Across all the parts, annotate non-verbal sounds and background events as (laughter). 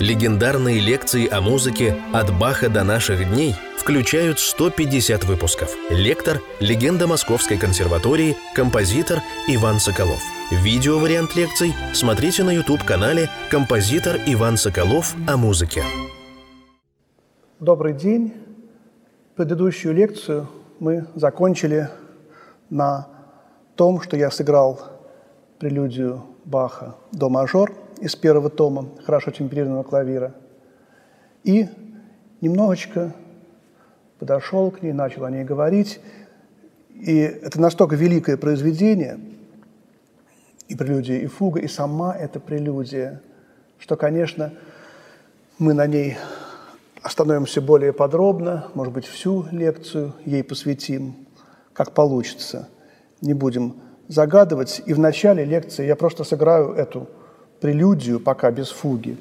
Легендарные лекции о музыке «От Баха до наших дней» включают 150 выпусков. Лектор – легенда Московской консерватории, композитор Иван Соколов. Видео-вариант лекций смотрите на YouTube-канале «Композитор Иван Соколов о музыке». Добрый день. Предыдущую лекцию мы закончили на том, что я сыграл прелюдию Баха «До мажор» из первого тома хорошо темперированного клавира. И немножечко подошел к ней, начал о ней говорить. И это настолько великое произведение, и прелюдия, и фуга, и сама эта прелюдия, что, конечно, мы на ней остановимся более подробно, может быть, всю лекцию ей посвятим, как получится. Не будем загадывать. И в начале лекции я просто сыграю эту прелюдию, пока без фуги,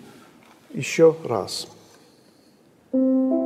еще раз. Это была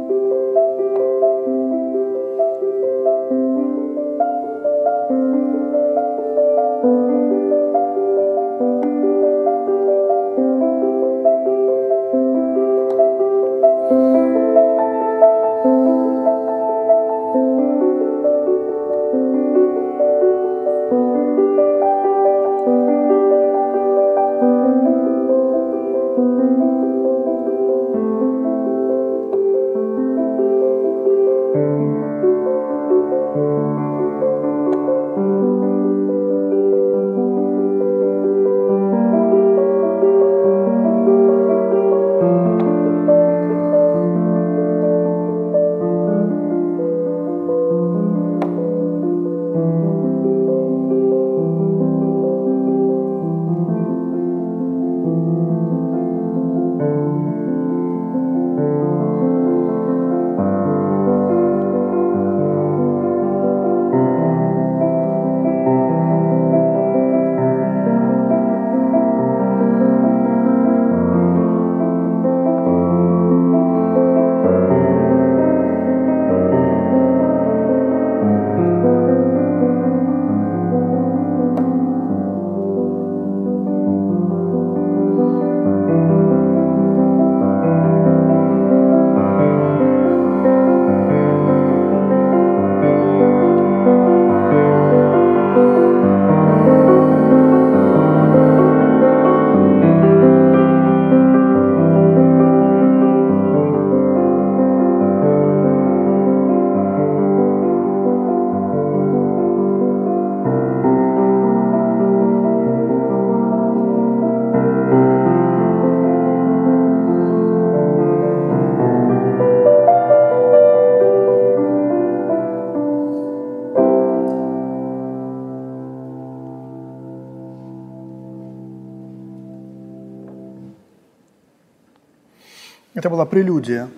прелюдия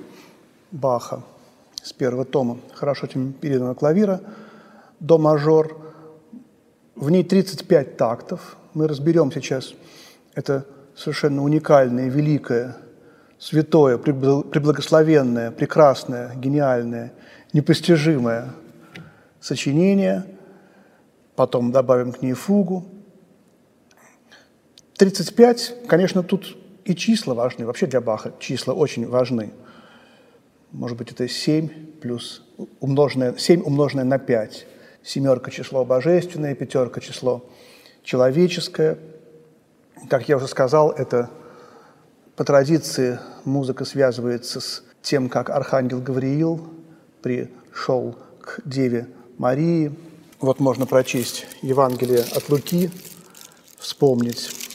Баха с первого тома хорошо темперированного клавира до мажор. В ней 35 тактов. Мы разберем сейчас это совершенно уникальное, великое, святое, преблагословенное, прекрасное, гениальное, непостижимое сочинение. Потом добавим к ней фугу. 35, конечно, тут и числа важны. Вообще для Баха числа очень важны. Может быть, это 7 плюс умноженное, 7 умноженное на 5. Семерка – число божественное, пятерка – число человеческое. Как я уже сказал, это по традиции музыка связывается с тем, как архангел Гавриил пришел к Деве Марии. Вот можно прочесть Евангелие от Луки, вспомнить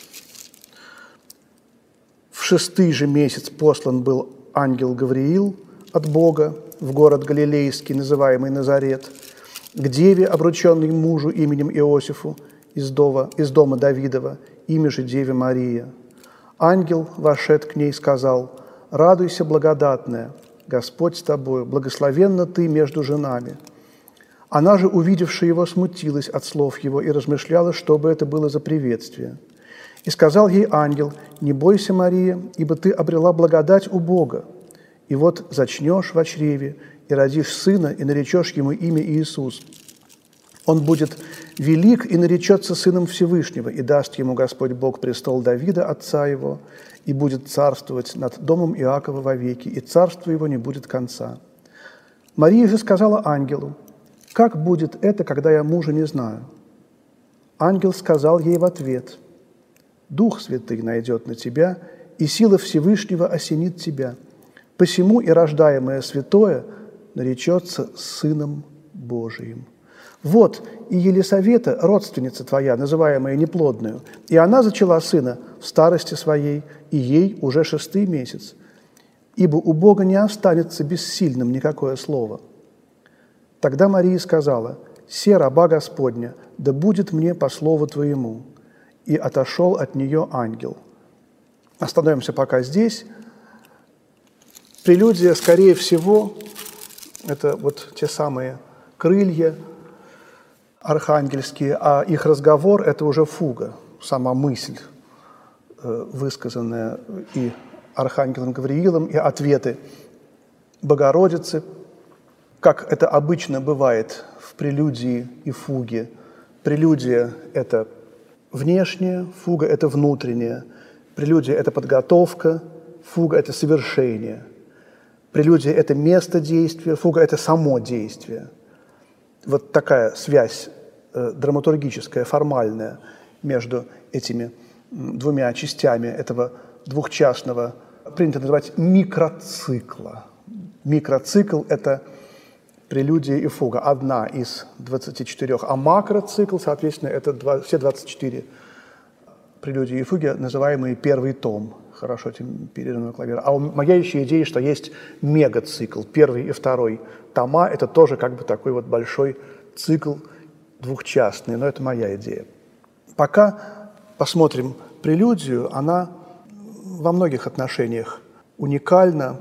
в шестый же месяц послан был ангел Гавриил от Бога в город Галилейский, называемый Назарет, к деве, обрученной мужу именем Иосифу из дома, из дома Давидова, имя же Деве Мария. Ангел, вошед к ней, сказал, «Радуйся, благодатная, Господь с тобою, благословенна ты между женами». Она же, увидевшая его, смутилась от слов его и размышляла, что бы это было за приветствие – и сказал ей ангел, «Не бойся, Мария, ибо ты обрела благодать у Бога. И вот зачнешь в чреве, и родишь сына, и наречешь ему имя Иисус. Он будет велик и наречется Сыном Всевышнего, и даст ему Господь Бог престол Давида, отца его, и будет царствовать над домом Иакова вовеки, и царство его не будет конца. Мария же сказала ангелу, «Как будет это, когда я мужа не знаю?» Ангел сказал ей в ответ, «Дух Святый найдет на тебя, и сила Всевышнего осенит тебя. Посему и рождаемое святое наречется Сыном Божиим». Вот и Елисавета, родственница твоя, называемая неплодную, и она зачала сына в старости своей, и ей уже шестый месяц. Ибо у Бога не останется бессильным никакое слово. Тогда Мария сказала, «Се раба Господня, да будет мне по слову Твоему». И отошел от нее ангел. Остановимся пока здесь. Прелюдия, скорее всего, это вот те самые крылья – архангельские, а их разговор – это уже фуга, сама мысль, э, высказанная и архангелом Гавриилом, и ответы Богородицы, как это обычно бывает в прелюдии и фуге. Прелюдия – это внешнее, фуга – это внутреннее. Прелюдия – это подготовка, фуга – это совершение. Прелюдия – это место действия, фуга – это само действие – вот такая связь э, драматургическая, формальная между этими двумя частями этого двухчастного, принято называть микроцикла. Микроцикл – это прелюдия и фуга, одна из 24, а макроцикл, соответственно, это два, все 24 прелюдии и фуги, называемые первый том, хорошо этим переданного клавира. А моя еще идея, что есть мегацикл, первый и второй тома – это тоже как бы такой вот большой цикл двухчастный, но это моя идея. Пока посмотрим прелюдию, она во многих отношениях уникальна.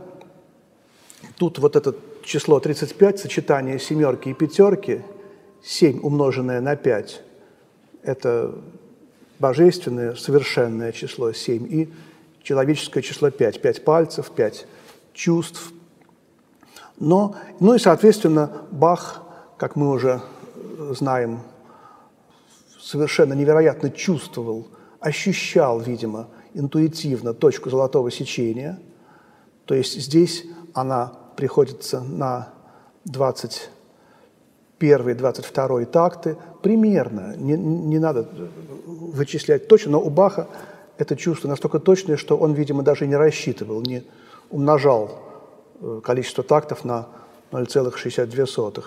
Тут вот это число 35, сочетание семерки и пятерки, 7 умноженное на 5 – это божественное, совершенное число 7, и человеческое число 5, 5 пальцев, 5 чувств – но, ну и, соответственно, Бах, как мы уже знаем, совершенно невероятно чувствовал, ощущал, видимо, интуитивно точку золотого сечения. То есть здесь она приходится на 21-22 такты, примерно, не, не надо вычислять точно, но у Баха это чувство настолько точное, что он, видимо, даже не рассчитывал, не умножал Э, количество тактов на 0,62.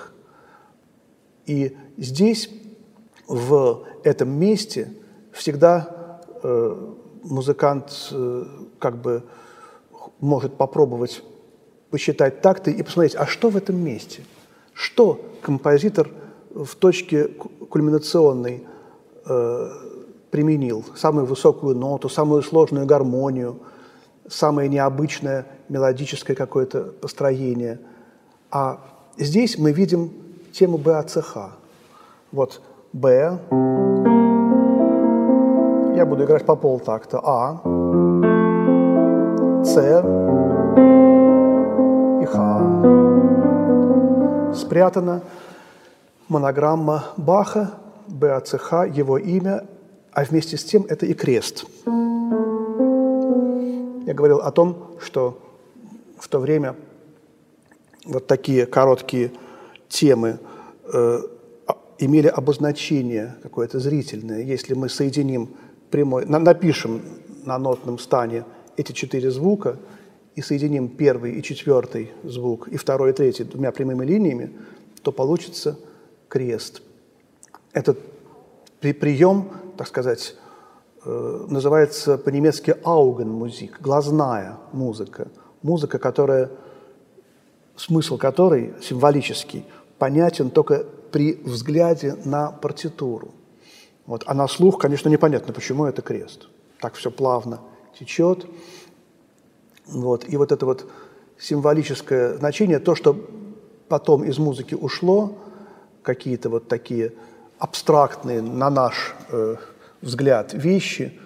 И здесь, в этом месте, всегда э, музыкант э, как бы может попробовать посчитать такты и посмотреть, а что в этом месте? Что композитор в точке кульминационной э, применил? Самую высокую ноту, самую сложную гармонию – самое необычное мелодическое какое-то построение. А здесь мы видим тему БАЦХ. Вот Б. Я буду играть по полтакта. А. С. Х. Спрятана монограмма Баха, БАЦХ, его имя, а вместе с тем это и крест. Я говорил о том, что в то время вот такие короткие темы э, а, имели обозначение какое-то зрительное. Если мы соединим прямой, на, напишем на нотном стане эти четыре звука и соединим первый и четвертый звук и второй и третий двумя прямыми линиями, то получится крест. Этот при, прием, так сказать, Э, называется по-немецки «Augenmusik», глазная музыка. Музыка, которая, смысл которой символический, понятен только при взгляде на партитуру. Вот. А на слух, конечно, непонятно, почему это крест. Так все плавно течет. Вот. И вот это вот символическое значение, то, что потом из музыки ушло, какие-то вот такие абстрактные на наш э, взгляд вещи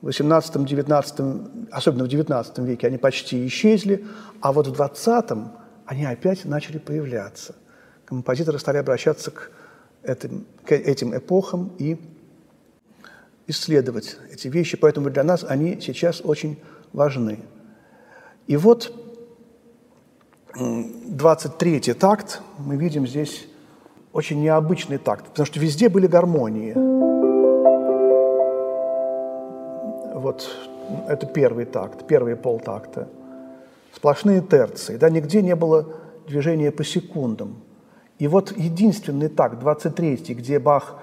в XVIII, XIX, особенно в XIX веке, они почти исчезли, а вот в XX они опять начали появляться. Композиторы стали обращаться к этим, к этим эпохам и исследовать эти вещи. Поэтому для нас они сейчас очень важны. И вот 23-й такт, мы видим здесь очень необычный такт, потому что везде были гармонии. Вот это первый такт, первый полтакта. Сплошные терции, да, нигде не было движения по секундам. И вот единственный такт, 23-й, где Бах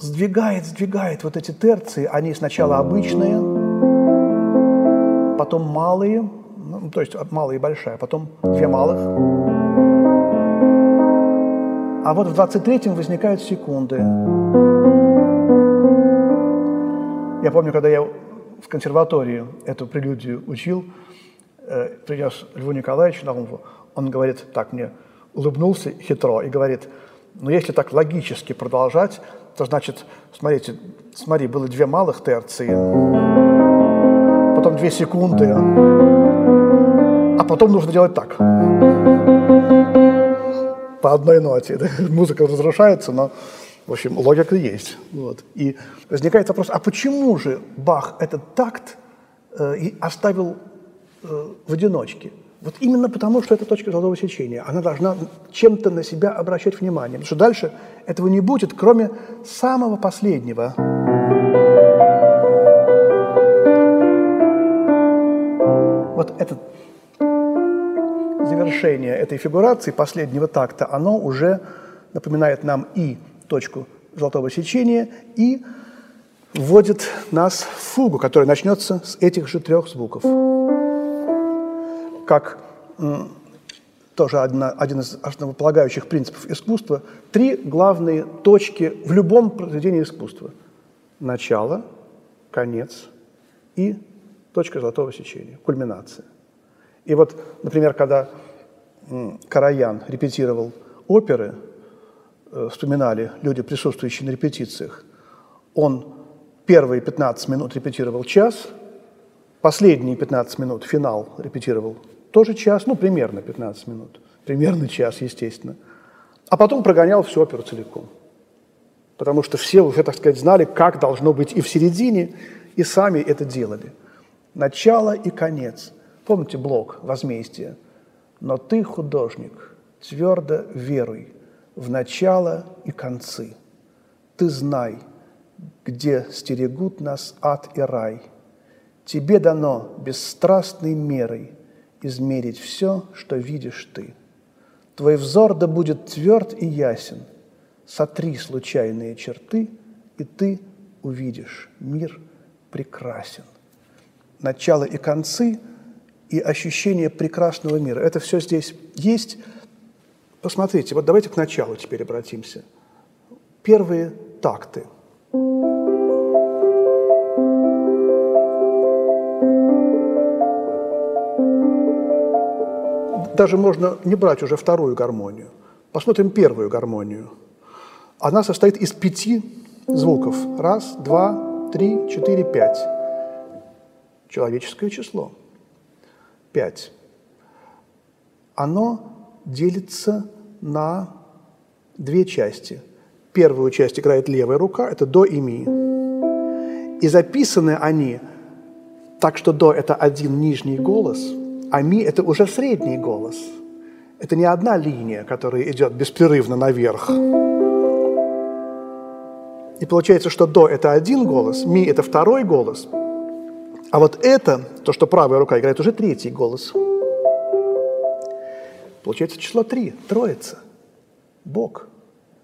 сдвигает, сдвигает вот эти терции, они сначала обычные, потом малые, ну, то есть малая и большая, потом две малых. А вот в 23-м возникают секунды. Я помню, когда я в консерватории эту прелюдию учил, э, принес Льву Николаевичу на уму, он говорит так мне, улыбнулся хитро и говорит, ну если так логически продолжать, то значит, смотрите, смотри, было две малых терции, потом две секунды, а потом нужно делать так. По одной ноте. (laughs) Музыка разрушается, но, в общем, логика есть. Вот. И возникает вопрос, а почему же Бах этот такт э, оставил э, в одиночке? Вот именно потому, что это точка золотого сечения. Она должна чем-то на себя обращать внимание. Потому что дальше этого не будет, кроме самого последнего. Вот это завершение этой фигурации, последнего такта, оно уже напоминает нам и точку золотого сечения, и вводит нас в фугу, которая начнется с этих же трех звуков как тоже одна, один из основополагающих принципов искусства, три главные точки в любом произведении искусства. Начало, конец и точка золотого сечения, кульминация. И вот, например, когда Караян репетировал оперы, э, вспоминали люди, присутствующие на репетициях, он первые 15 минут репетировал час, последние 15 минут, финал репетировал тоже час, ну, примерно 15 минут. Примерно час, естественно. А потом прогонял всю оперу целиком. Потому что все уже, так сказать, знали, как должно быть и в середине, и сами это делали. Начало и конец. Помните блок «Возмездие»? «Но ты, художник, твердо веруй в начало и концы. Ты знай, где стерегут нас ад и рай. Тебе дано бесстрастной мерой измерить все, что видишь ты. Твой взор да будет тверд и ясен. Сотри случайные черты, и ты увидишь мир прекрасен. Начало и концы и ощущение прекрасного мира. Это все здесь есть. Посмотрите, вот давайте к началу теперь обратимся. Первые такты – даже можно не брать уже вторую гармонию. Посмотрим первую гармонию. Она состоит из пяти звуков. Раз, два, три, четыре, пять. Человеческое число. Пять. Оно делится на две части. Первую часть играет левая рука, это до и ми. И записаны они так, что до – это один нижний голос – а ми – это уже средний голос. Это не одна линия, которая идет беспрерывно наверх. И получается, что до – это один голос, ми – это второй голос, а вот это, то, что правая рука играет, уже третий голос. Получается число три, троица, Бог.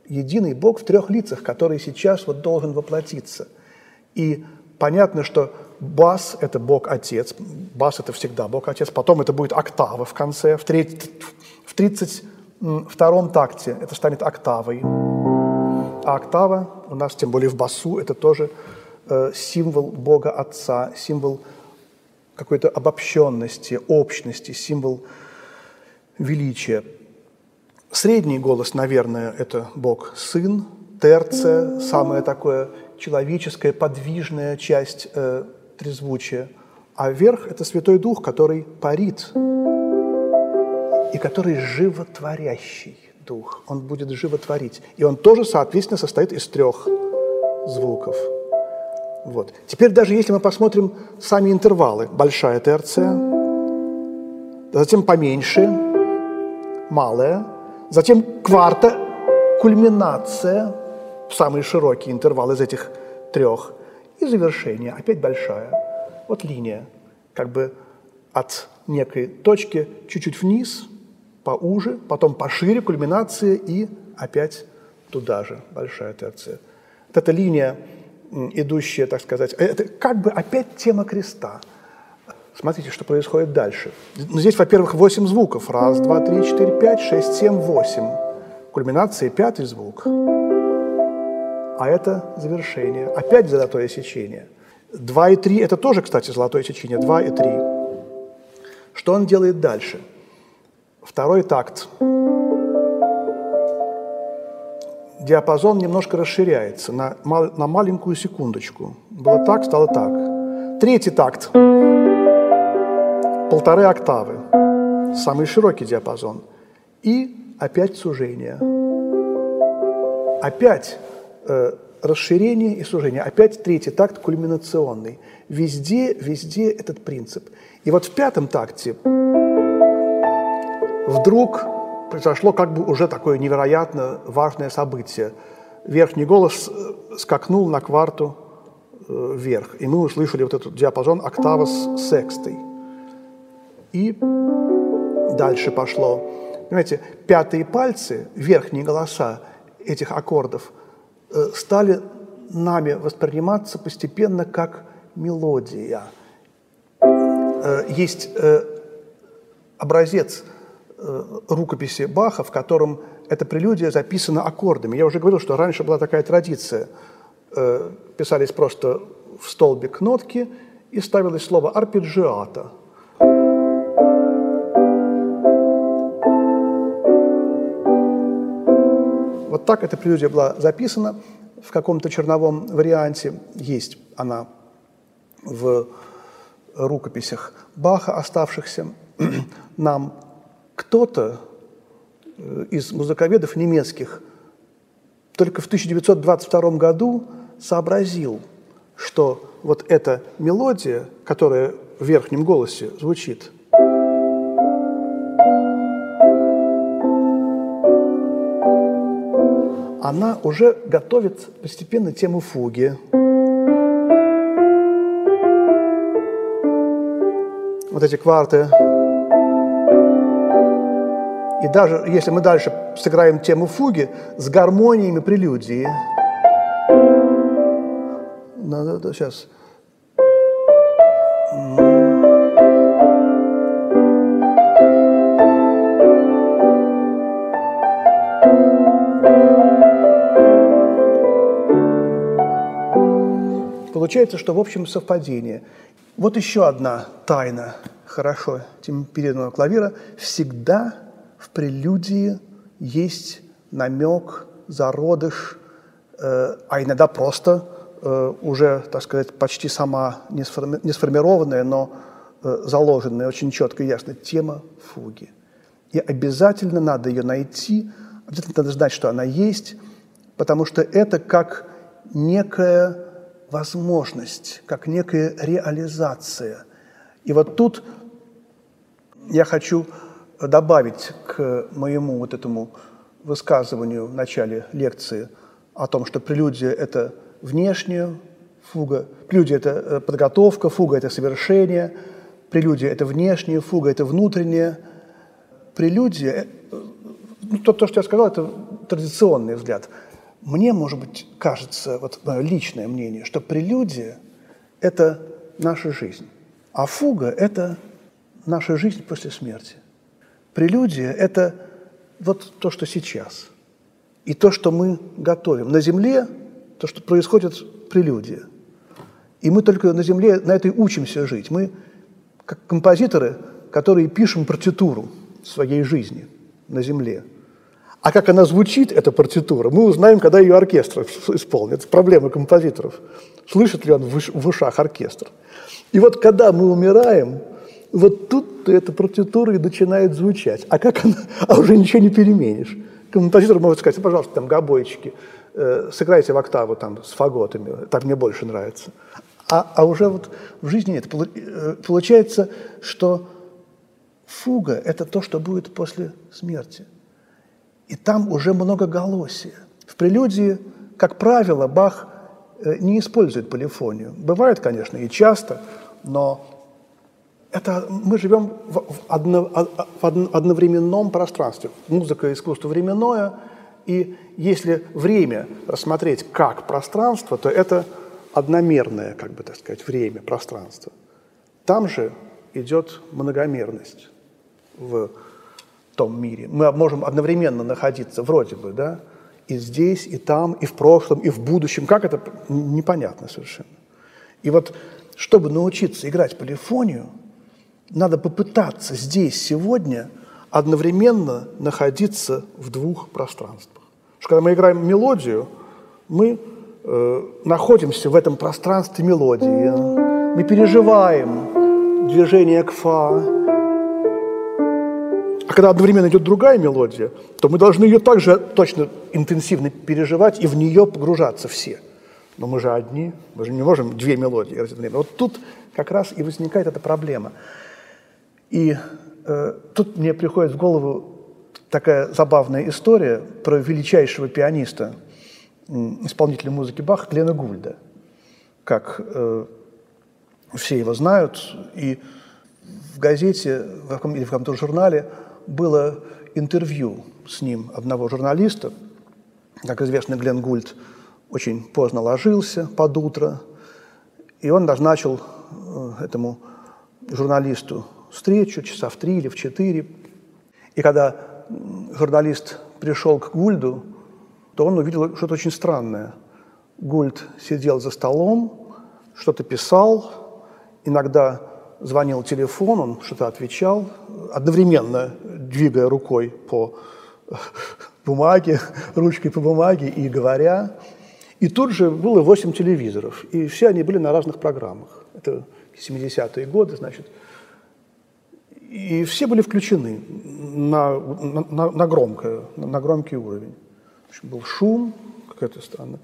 Единый Бог в трех лицах, который сейчас вот должен воплотиться. И понятно, что бас – это Бог Отец, бас – это всегда Бог Отец, потом это будет октава в конце, в, треть, в 32-м такте это станет октавой. А октава у нас, тем более в басу, это тоже символ Бога Отца, символ какой-то обобщенности, общности, символ величия. Средний голос, наверное, это Бог Сын, терция, самое такое человеческая, подвижная часть э, трезвучие, а верх – это Святой Дух, который парит и который животворящий. дух, он будет животворить. И он тоже, соответственно, состоит из трех звуков. Вот. Теперь даже если мы посмотрим сами интервалы, большая терция, затем поменьше, малая, затем кварта, кульминация, самый широкий интервал из этих трех, и завершение, опять большая. Вот линия, как бы от некой точки чуть-чуть вниз, поуже, потом пошире, кульминация и опять туда же, большая терция. Вот эта линия, идущая, так сказать, это как бы опять тема креста. Смотрите, что происходит дальше. Ну, здесь, во-первых, восемь звуков. Раз, два, три, четыре, пять, шесть, семь, восемь. Кульминация – пятый звук. А это завершение. Опять золотое сечение. Два и три – это тоже, кстати, золотое сечение. Два и три. Что он делает дальше? Второй такт. Диапазон немножко расширяется на, на маленькую секундочку. Было так, стало так. Третий такт. Полторы октавы. Самый широкий диапазон. И опять сужение. Опять э, расширение и сужение. Опять третий такт кульминационный. Везде, везде этот принцип. И вот в пятом такте вдруг произошло как бы уже такое невероятно важное событие. Верхний голос э, скакнул на кварту э, вверх, и мы услышали вот этот диапазон октава с секстой. И дальше пошло. Понимаете, пятые пальцы, верхние голоса этих аккордов э, стали нами восприниматься постепенно как мелодия. Есть образец рукописи Баха, в котором эта прелюдия записана аккордами. Я уже говорил, что раньше была такая традиция. Э, писались просто в столбик нотки и ставилось слово «арпеджиата». Вот так эта прелюдия была записана в каком-то черновом варианте. Есть она в рукописях Баха, оставшихся (clears throat) нам кто-то э, из музыковедов немецких только в 1922 году сообразил, что вот эта мелодия, которая в верхнем голосе звучит, она уже готовит постепенно тему фуги. Вот эти кварты и даже если мы дальше сыграем тему фуги с гармониями прелюдии, надо, сейчас. Получается, что в общем совпадение. Вот еще одна тайна хорошо темперированного клавира. Всегда в прелюдии есть намек, зародыш, э, а иногда просто э, уже, так сказать, почти сама не, сформи не сформированная, но э, заложенная очень четко и ясно тема фуги. И обязательно надо ее найти, обязательно надо знать, что она есть, потому что это как некая возможность, как некая реализация. И вот тут я хочу добавить к моему вот этому высказыванию в начале лекции о том, что прелюдия – это внешняя фуга, прелюдия – это э, подготовка, фуга – это совершение, прелюдия – это внешняя, фуга – это внутренняя. Прелюдия э, ну, то, то, что я сказал, это традиционный взгляд. Мне, может быть, кажется, вот мое личное мнение, что прелюдия – это наша жизнь, а фуга – это наша жизнь после смерти. Прелюдия – это вот то, что сейчас. И то, что мы готовим. На Земле то, что происходит прелюдия. И мы только на Земле на этой учимся жить. Мы, как композиторы, которые пишем партитуру своей жизни на Земле. А как она звучит, эта партитура, мы узнаем, когда ее оркестр (laughs) исполнит. Это проблема композиторов. Слышит ли он в ушах оркестр? И вот когда мы умираем, вот тут эта партитура и начинает звучать. А как она? (laughs) А уже ничего не переменишь. Композитор может сказать, пожалуйста, там гобойчики, э, сыграйте в октаву там с фаготами, так мне больше нравится. А, а уже вот в жизни нет. Э, получается, что фуга – это то, что будет после смерти. И там уже многоголосие. В прелюдии, как правило, Бах э, не использует полифонию. Бывает, конечно, и часто, но это мы живем в, одно, в одновременном пространстве. Музыка и искусство временное, и если время рассмотреть как пространство, то это одномерное, как бы так сказать, время, пространство. Там же идет многомерность в том мире. Мы можем одновременно находиться вроде бы, да, и здесь, и там, и в прошлом, и в будущем. Как это? Непонятно совершенно. И вот, чтобы научиться играть полифонию – надо попытаться здесь, сегодня, одновременно находиться в двух пространствах. Потому что когда мы играем мелодию, мы э, находимся в этом пространстве мелодии, мы переживаем движение к фа. А когда одновременно идет другая мелодия, то мы должны ее также точно интенсивно переживать и в нее погружаться все. Но мы же одни, мы же не можем две мелодии играть одновременно. Вот тут как раз и возникает эта проблема – и э, тут мне приходит в голову такая забавная история про величайшего пианиста, исполнителя музыки Баха Глена Гульда. Как э, все его знают, и в газете в каком, или в каком-то журнале было интервью с ним одного журналиста. Как известно, Глен Гульд очень поздно ложился под утро, и он назначил э, этому журналисту встречу часа в три или в четыре. И когда журналист пришел к Гульду, то он увидел что-то очень странное. Гульд сидел за столом, что-то писал, иногда звонил телефон, он что-то отвечал, одновременно двигая рукой по (laughs) бумаге, ручкой по бумаге и говоря. И тут же было восемь телевизоров, и все они были на разных программах. Это 70-е годы, значит, и все были включены на, на, на, громкое, на громкий уровень. В общем, был шум, какая-то странная.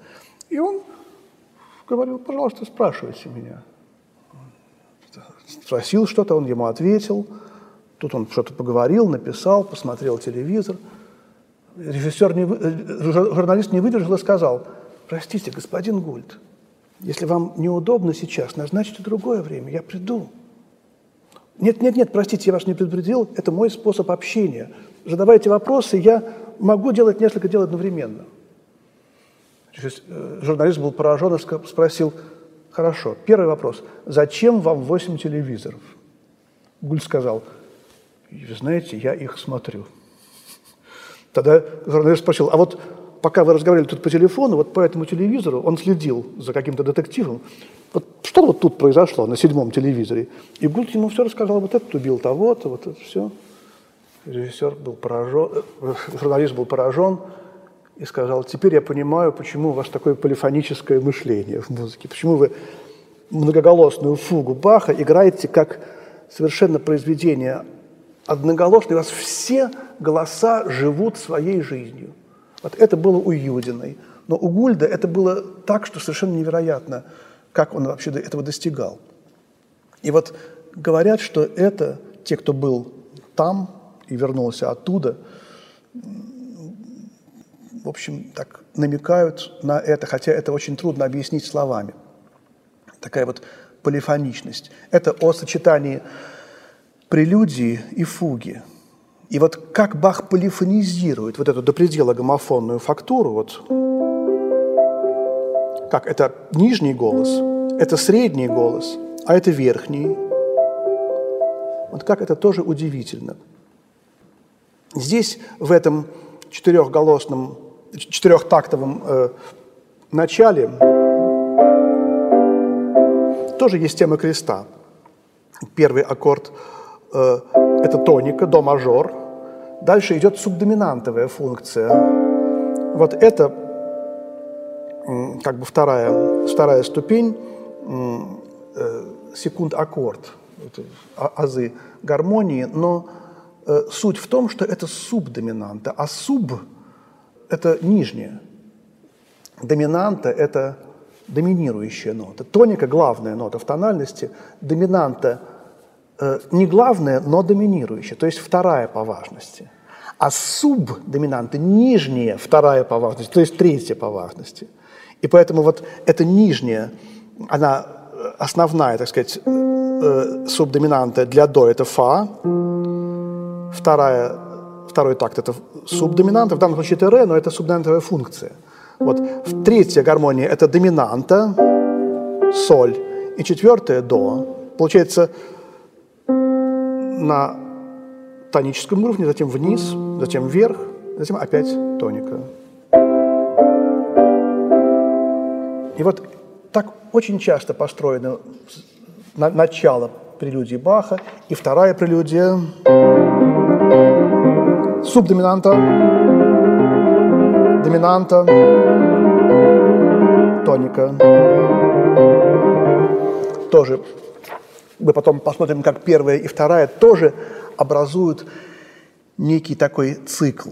И он говорил, пожалуйста, спрашивайте меня. Спросил что-то, он ему ответил. Тут он что-то поговорил, написал, посмотрел телевизор. Режиссер, не, журналист не выдержал и сказал, простите, господин Гульд, если вам неудобно сейчас, назначьте другое время, я приду. Нет, нет, нет, простите, я вас не предупредил, это мой способ общения. Задавайте вопросы, я могу делать несколько дел одновременно. Э, журналист был поражен и спросил, хорошо, первый вопрос, зачем вам 8 телевизоров? Гуль сказал, вы знаете, я их смотрю. Тогда журналист спросил, а вот пока вы разговаривали тут по телефону, вот по этому телевизору, он следил за каким-то детективом, вот что вот тут произошло на седьмом телевизоре? И Гульт ему все рассказал, вот этот убил того-то, вот это все. Режиссер был поражен, э, журналист был поражен и сказал, теперь я понимаю, почему у вас такое полифоническое мышление в музыке, почему вы многоголосную фугу Баха играете как совершенно произведение одноголосное, у вас все голоса живут своей жизнью. Вот это было у Юдиной. Но у Гульда это было так, что совершенно невероятно – как он вообще этого достигал. И вот говорят, что это те, кто был там и вернулся оттуда, в общем, так намекают на это, хотя это очень трудно объяснить словами. Такая вот полифоничность. Это о сочетании прелюдии и фуги. И вот как Бах полифонизирует вот эту до предела гомофонную фактуру, вот как это нижний голос, это средний голос, а это верхний. Вот как это тоже удивительно. Здесь, в этом четырехголосном, четырехтактовом э, начале тоже есть тема креста. Первый аккорд э, – это тоника, до мажор. Дальше идет субдоминантовая функция. Вот это как бы вторая, вторая ступень, э, секунд-аккорд, а, азы гармонии, но э, суть в том, что это субдоминанта, а суб это нижняя. Доминанта – это доминирующая нота. Тоника – главная нота в тональности. Доминанта не главная, но доминирующая, то есть вторая по важности. А субдоминанта – нижняя вторая по важности, то есть третья по важности. И поэтому вот эта нижняя, она э, основная, так сказать, э, субдоминанта для до – это фа, вторая, второй такт – это субдоминанта, в данном случае это ре, но это субдоминантовая функция – вот третья гармония – это доминанта, соль, и четвертая – до. Получается, на тоническом уровне, затем вниз, затем вверх, затем опять тоника. И вот так очень часто построено начало прелюдии Баха и вторая прелюдия субдоминанта, доминанта, тоника. Тоже мы потом посмотрим, как первая и вторая тоже образуют некий такой цикл.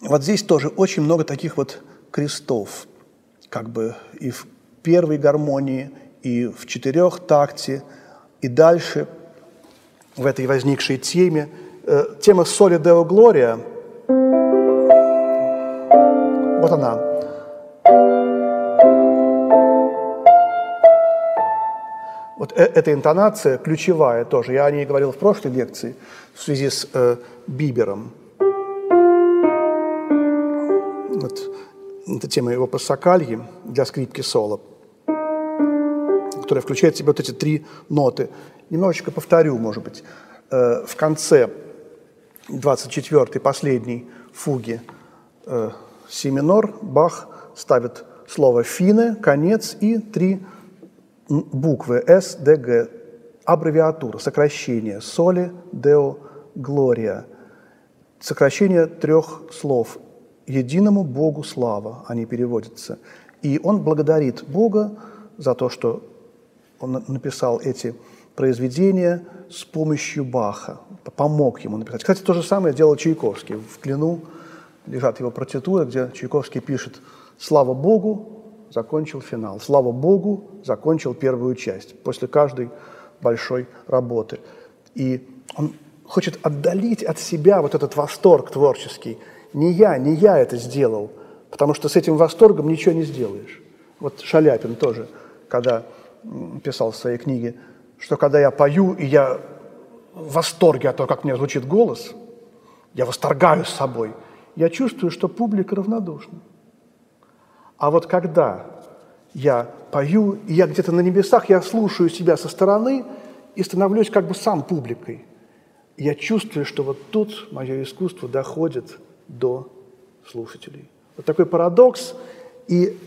Вот здесь тоже очень много таких вот крестов, как бы и в первой гармонии, и в четырех такте, и дальше в этой возникшей теме. Э, тема «Соли Део Глория» Вот она. Вот э эта интонация ключевая тоже. Я о ней говорил в прошлой лекции в связи с э, Бибером. Вот, это тема его пассакальи для скрипки соло, которая включает в себя вот эти три ноты. Немножечко повторю, может быть. Э, в конце 24-й, последней фуги э, си минор, Бах ставит слово «фине», «конец» и три буквы «С», «Д», «Г», аббревиатура, сокращение «Соли», «Део», «Глория». Сокращение трех слов «Единому Богу слава» они переводятся. И он благодарит Бога за то, что он написал эти произведения с помощью Баха, помог ему написать. Кстати, то же самое делал Чайковский в «Клину», лежат его партитуры, где Чайковский пишет «Слава Богу, закончил финал», «Слава Богу, закончил первую часть» после каждой большой работы. И он хочет отдалить от себя вот этот восторг творческий. Не я, не я это сделал, потому что с этим восторгом ничего не сделаешь. Вот Шаляпин тоже, когда писал в своей книге, что когда я пою, и я в восторге от того, как мне звучит голос, я восторгаюсь собой – я чувствую, что публика равнодушна. А вот когда я пою, и я где-то на небесах, я слушаю себя со стороны и становлюсь как бы сам публикой. Я чувствую, что вот тут мое искусство доходит до слушателей. Вот такой парадокс, и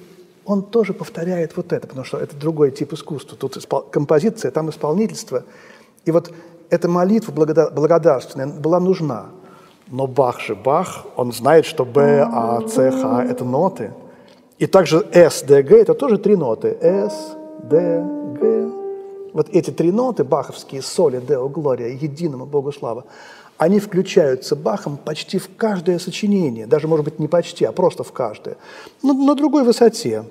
он тоже повторяет вот это, потому что это другой тип искусства. Тут композиция, там исполнительство. И вот эта молитва благодарственная была нужна – но Бах же Бах, он знает, что Б, А, С, Х – это ноты. И также С, Д, Г – это тоже три ноты. С, Д, Г. Вот эти три ноты, баховские, соли, Део, Глория, единому Богу слава, они включаются Бахом почти в каждое сочинение, даже, может быть, не почти, а просто в каждое, но на другой высоте.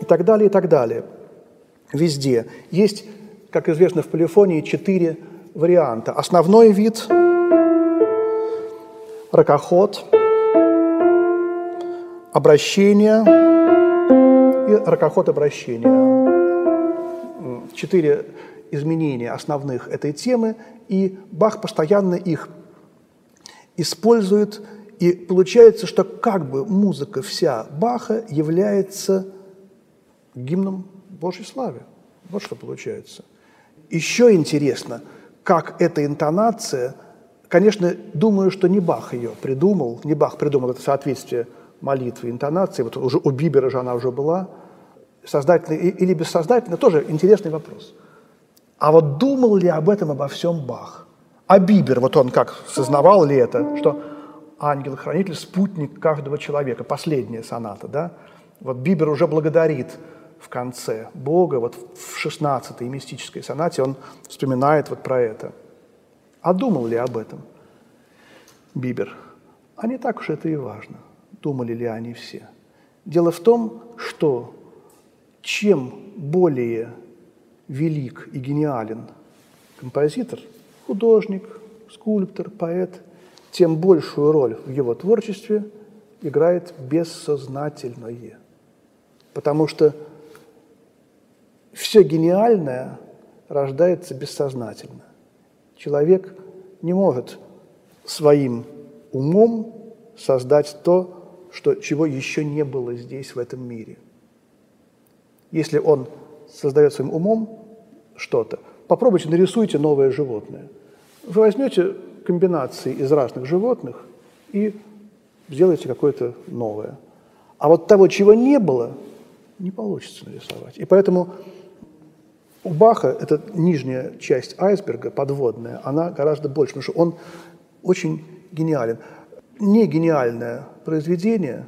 И так далее, и так далее. Везде есть как известно, в полифонии четыре варианта. Основной вид – ракоход, обращение и ракоход обращения. Четыре изменения основных этой темы, и Бах постоянно их использует, и получается, что как бы музыка вся Баха является гимном Божьей славе. Вот что получается. Еще интересно, как эта интонация, конечно, думаю, что не Бах ее придумал, не Бах придумал это соответствие молитвы, интонации, вот уже у Бибера же она уже была, сознательно или бессознательно, тоже интересный вопрос. А вот думал ли об этом, обо всем Бах? А Бибер, вот он как сознавал ли это, что ангел-хранитель – спутник каждого человека, последняя соната, да? Вот Бибер уже благодарит в конце Бога, вот в 16-й мистической сонате он вспоминает вот про это. А думал ли об этом Бибер? А не так уж это и важно, думали ли они все. Дело в том, что чем более велик и гениален композитор, художник, скульптор, поэт, тем большую роль в его творчестве играет бессознательное. Потому что все гениальное рождается бессознательно. Человек не может своим умом создать то, что, чего еще не было здесь, в этом мире. Если он создает своим умом что-то, попробуйте, нарисуйте новое животное. Вы возьмете комбинации из разных животных и сделаете какое-то новое. А вот того, чего не было, не получится нарисовать. И поэтому у Баха эта нижняя часть айсберга, подводная, она гораздо больше, потому что он очень гениален. Не гениальное произведение,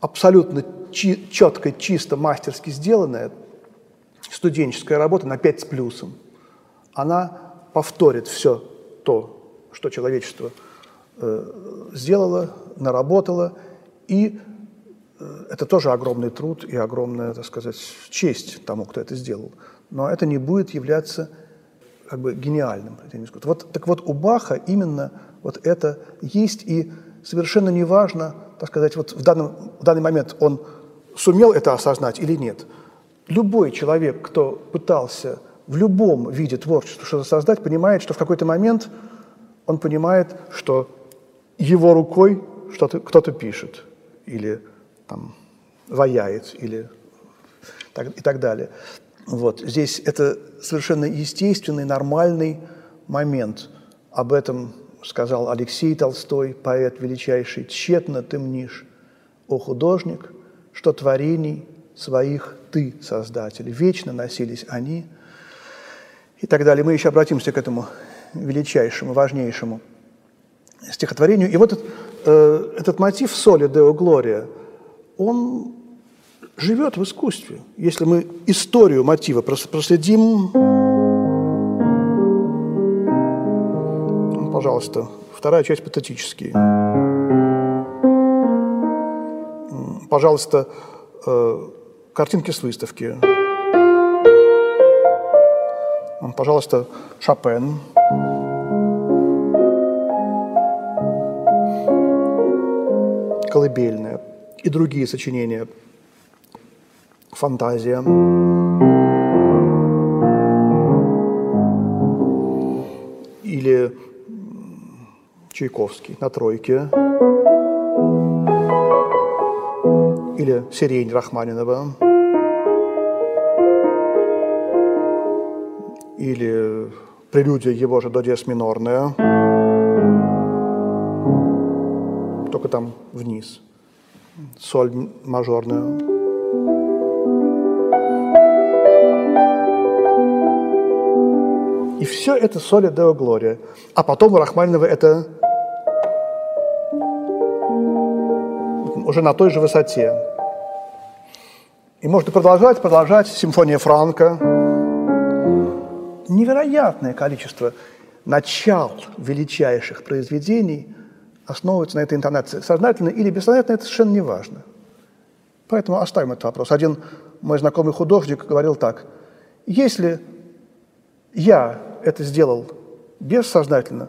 абсолютно чи- четко, чисто, мастерски сделанное, студенческая работа на 5 с плюсом, она повторит все то, что человечество э, сделало, наработало, и э, это тоже огромный труд и огромная, так сказать, честь тому, кто это сделал но это не будет являться как бы гениальным Вот, так вот, у Баха именно вот это есть, и совершенно неважно, так сказать, вот в, данном, в данный момент он сумел это осознать или нет. Любой человек, кто пытался в любом виде творчества что-то создать, понимает, что в какой-то момент он понимает, что его рукой что-то кто-то пишет, или там ваяет, или так, и так далее. Вот. Здесь это совершенно естественный, нормальный момент. Об этом сказал Алексей Толстой, поэт величайший. «Тщетно ты мнишь, о художник, что творений своих ты, Создатель. Вечно носились они». И так далее. Мы еще обратимся к этому величайшему, важнейшему стихотворению. И вот этот, э, этот мотив «Соли Део Глория», он живет в искусстве. Если мы историю мотива проследим, пожалуйста, вторая часть патетические. Пожалуйста, э, картинки с выставки. Пожалуйста, Шопен. Колыбельная и другие сочинения – фантазия. Или Чайковский на тройке. Или «Сирень» Рахманинова. Или прелюдия его же до диез минорная. Только там вниз. Соль мажорная. И все это соли Део Глория. А потом у Рахманинова это уже на той же высоте. И можно продолжать, продолжать. Симфония Франка. Невероятное количество начал величайших произведений основывается на этой интонации. Сознательно или бессознательно, это совершенно не важно. Поэтому оставим этот вопрос. Один мой знакомый художник говорил так. Если я это сделал бессознательно,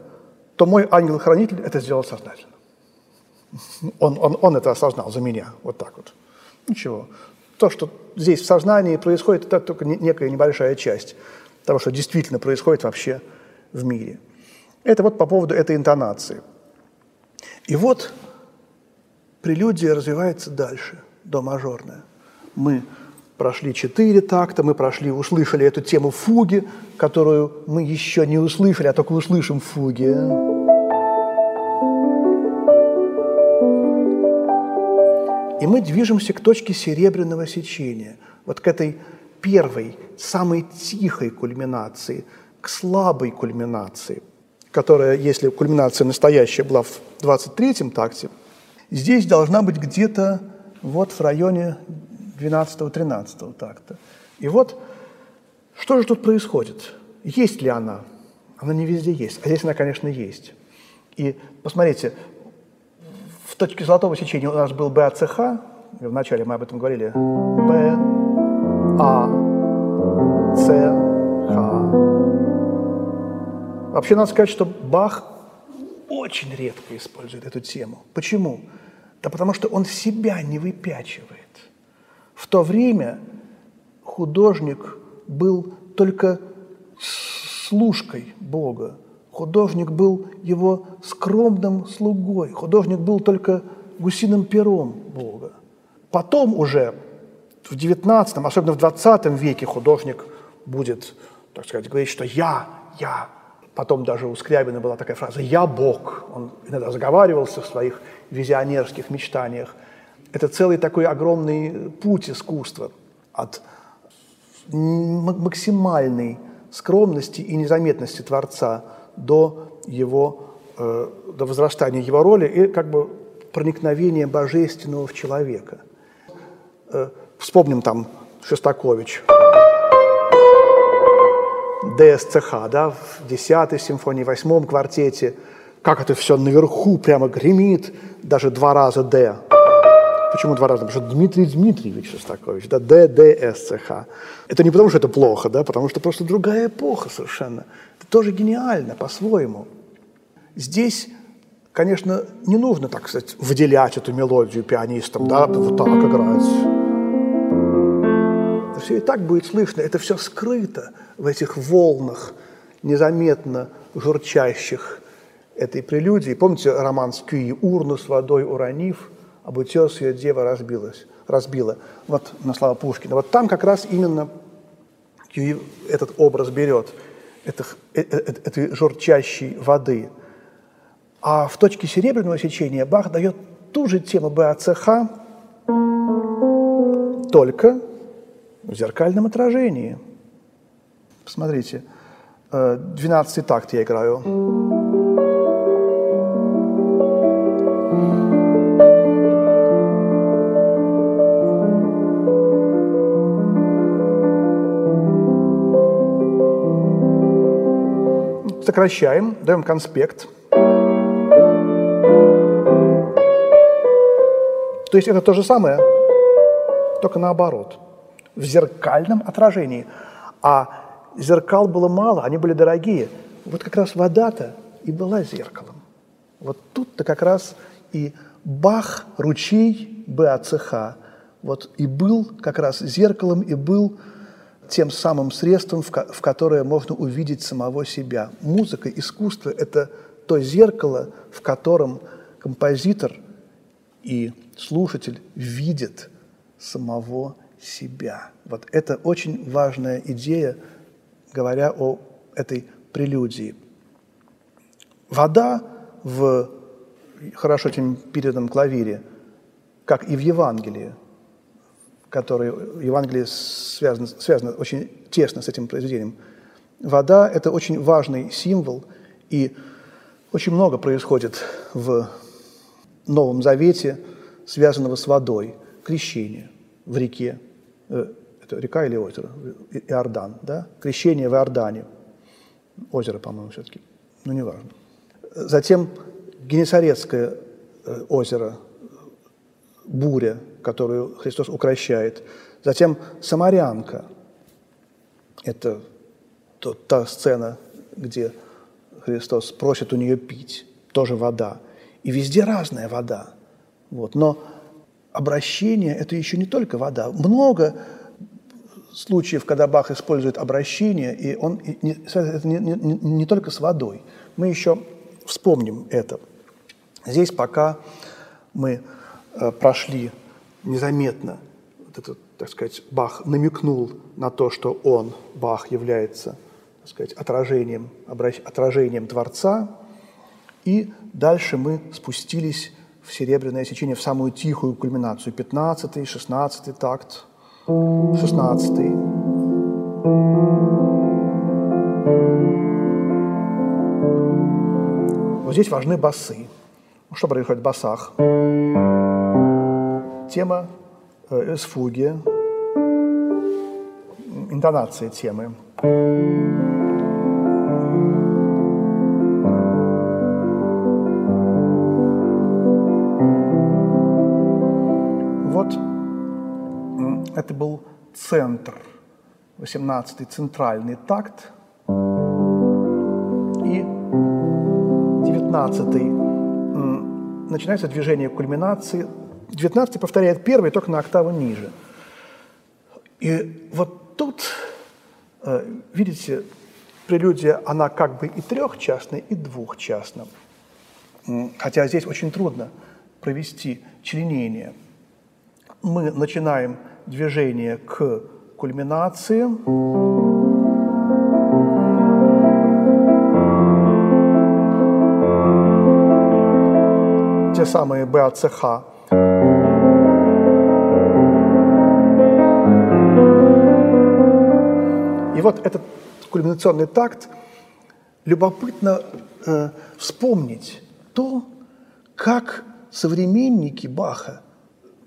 то мой ангел-хранитель это сделал сознательно. Он, он, он это осознал за меня, вот так вот. Ничего. То, что здесь в сознании происходит, это только некая небольшая часть того, что действительно происходит вообще в мире. Это вот по поводу этой интонации. И вот прелюдия развивается дальше, до мажорная. Мы прошли четыре такта, мы прошли, услышали эту тему фуги, которую мы еще не услышали, а только услышим в фуге. И мы движемся к точке серебряного сечения, вот к этой первой, самой тихой кульминации, к слабой кульминации, которая, если кульминация настоящая была в 23-м такте, здесь должна быть где-то вот в районе 12-13 такта. И вот, что же тут происходит? Есть ли она? Она не везде есть, а здесь она, конечно, есть. И посмотрите, в точке золотого сечения у нас был БАЦХ, вначале мы об этом говорили, Б, А, С, Х. Вообще надо сказать, что Бах очень редко использует эту тему. Почему? Да потому что он себя не выпячивает. В то время художник был только служкой Бога. Художник был его скромным слугой. Художник был только гусиным пером Бога. Потом уже в XIX, особенно в XX веке художник будет, так сказать, говорить, что «я, я». Потом даже у Скрябина была такая фраза «я Бог». Он иногда заговаривался в своих визионерских мечтаниях. Это целый такой огромный путь искусства от максимальной скромности и незаметности Творца до его, э, до возрастания его роли и как бы проникновения божественного в человека. Э, вспомним там Шостакович, ДСЦХ, да, в 10-й симфонии, 8-м квартете, как это все наверху прямо гремит, даже два раза «Д». Почему два раза? Потому что Дмитрий Дмитриевич Шостакович, да, ДДСЦХ. Это не потому, что это плохо, да, потому что просто другая эпоха совершенно. Это тоже гениально по-своему. Здесь, конечно, не нужно, так сказать, выделять эту мелодию пианистам, да, вот так играть. Все и так будет слышно, это все скрыто в этих волнах, незаметно журчащих этой прелюдии. Помните роман Скюи «Урну с водой уронив», об утес ее дева разбилась, разбила. Вот на слова Пушкина. Вот там как раз именно этот образ берет, это, это, это, этой журчащей воды. А в точке серебряного сечения Бах дает ту же тему БАЦХ, только в зеркальном отражении. Посмотрите, 12 такт я играю. Сокращаем, даем конспект. То есть это то же самое, только наоборот, в зеркальном отражении. А зеркал было мало, они были дорогие. Вот как раз вода-то и была зеркалом. Вот тут-то как раз и Бах, ручей БАЦХ, вот и был как раз зеркалом, и был тем самым средством, в которое можно увидеть самого себя. Музыка, искусство – это то зеркало, в котором композитор и слушатель видят самого себя. Вот это очень важная идея, говоря о этой прелюдии. Вода в хорошо этим переданном клавире, как и в Евангелии, который Евангелие связано, связано очень тесно с этим произведением. Вода – это очень важный символ, и очень много происходит в Новом Завете, связанного с водой. Крещение в реке, э, это река или озеро? Иордан, да? Крещение в Иордане. Озеро, по-моему, все-таки, не важно. Затем Генесарецкое э, озеро, буря, которую Христос укращает. Затем самарянка. Это тот, та сцена, где Христос просит у нее пить. Тоже вода. И везде разная вода. Вот. Но обращение – это еще не только вода. Много случаев, когда Бах использует обращение, и он не, это не, не, не только с водой. Мы еще вспомним это. Здесь пока мы э, прошли незаметно вот этот, так сказать, Бах намекнул на то, что он, Бах, является, так сказать, отражением, отражением Творца. И дальше мы спустились в серебряное сечение, в самую тихую кульминацию. 15 16 такт, 16 Вот здесь важны басы. Что происходит в басах? тема э, эсфуги, интонация темы. Вот это был центр, 18-й центральный такт и 19-й начинается движение кульминации 19-й повторяет первый, только на октаву ниже. И вот тут, э, видите, прелюдия, она как бы и трехчастная, и двухчастная. Хотя здесь очень трудно провести членение. Мы начинаем движение к кульминации. Те самые БАЦХ. И вот этот кульминационный такт любопытно э, вспомнить то, как современники Баха,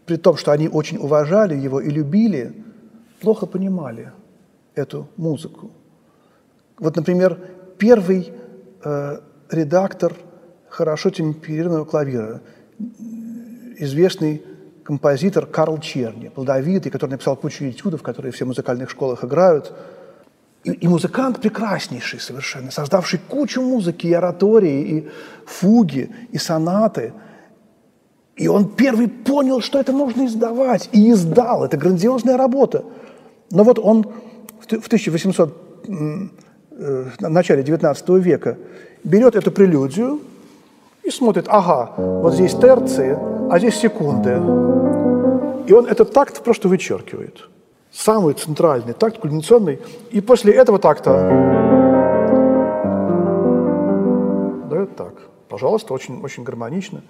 при том, что они очень уважали его и любили, плохо понимали эту музыку. Вот, например, первый э, редактор хорошо темперированного клавира, известный композитор Карл Черни, плодовитый, который написал кучу этюдов, которые все в музыкальных школах играют. И, и музыкант прекраснейший совершенно, создавший кучу музыки, и оратории, и фуги, и сонаты – и он первый понял, что это нужно издавать, и издал. Это грандиозная работа. Но вот он в 1800, э, в начале 19 века берет эту прелюдию и смотрит, ага, вот здесь терции, а здесь секунды. И он этот такт просто вычеркивает. Самый центральный такт, кульминационный. И после этого такта дает так. Пожалуйста, очень, очень гармонично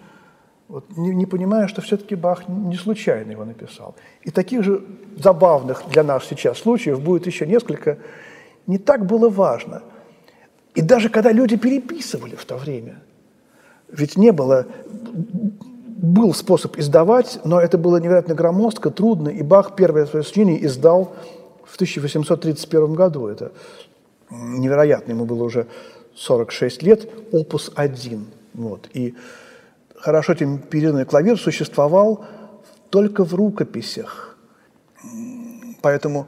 вот, не, не понимая, что все-таки Бах не случайно его написал. И таких же забавных для нас сейчас случаев будет еще несколько. Не так было важно. И даже когда люди переписывали в то время, ведь не было, был способ издавать, но это было невероятно громоздко, трудно, и Бах первое свое сочинение издал в 1831 году. Это невероятно, ему было уже 46 лет, опус 1. Вот. И хорошо темперированный клавир существовал только в рукописях. Поэтому,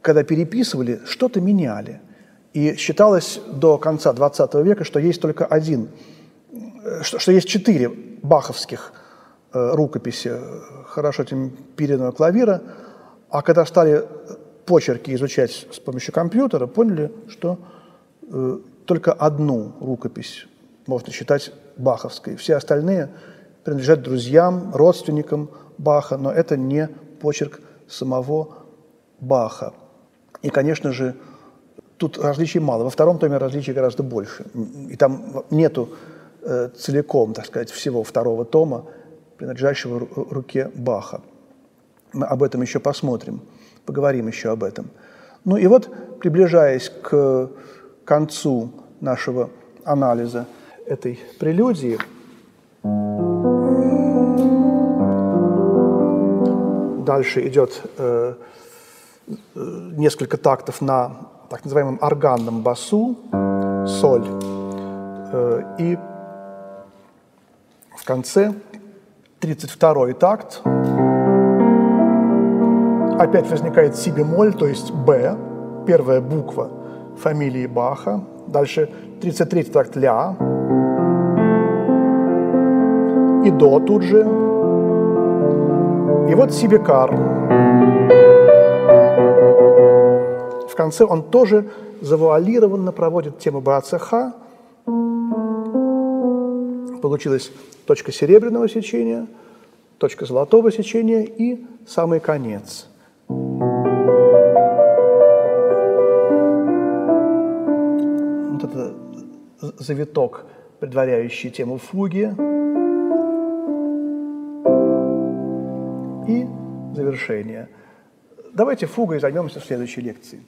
когда переписывали, что-то меняли. И считалось до конца XX века, что есть только один, что, что есть четыре баховских э, рукописи хорошо темперированного клавира, а когда стали почерки изучать с помощью компьютера, поняли, что э, только одну рукопись можно считать баховской. Все остальные принадлежат друзьям, родственникам Баха, но это не почерк самого Баха. И, конечно же, тут различий мало. Во втором томе различий гораздо больше. И там нету э, целиком, так сказать, всего второго тома, принадлежащего руке Баха. Мы об этом еще посмотрим, поговорим еще об этом. Ну и вот, приближаясь к концу нашего анализа этой прелюдии. Дальше идет э, э, несколько тактов на так называемом органном басу, соль. Э, и конце 32-й такт опять возникает си бемоль, то есть Б, первая буква фамилии Баха. Дальше 33-й такт ля, и до тут же. И вот Сибикар. В конце он тоже завуалированно проводит тему БАЦХ. Получилась точка серебряного сечения, точка золотого сечения и самый конец. Вот это завиток, предваряющий тему фуги. и завершение. Давайте фугой займемся в следующей лекции.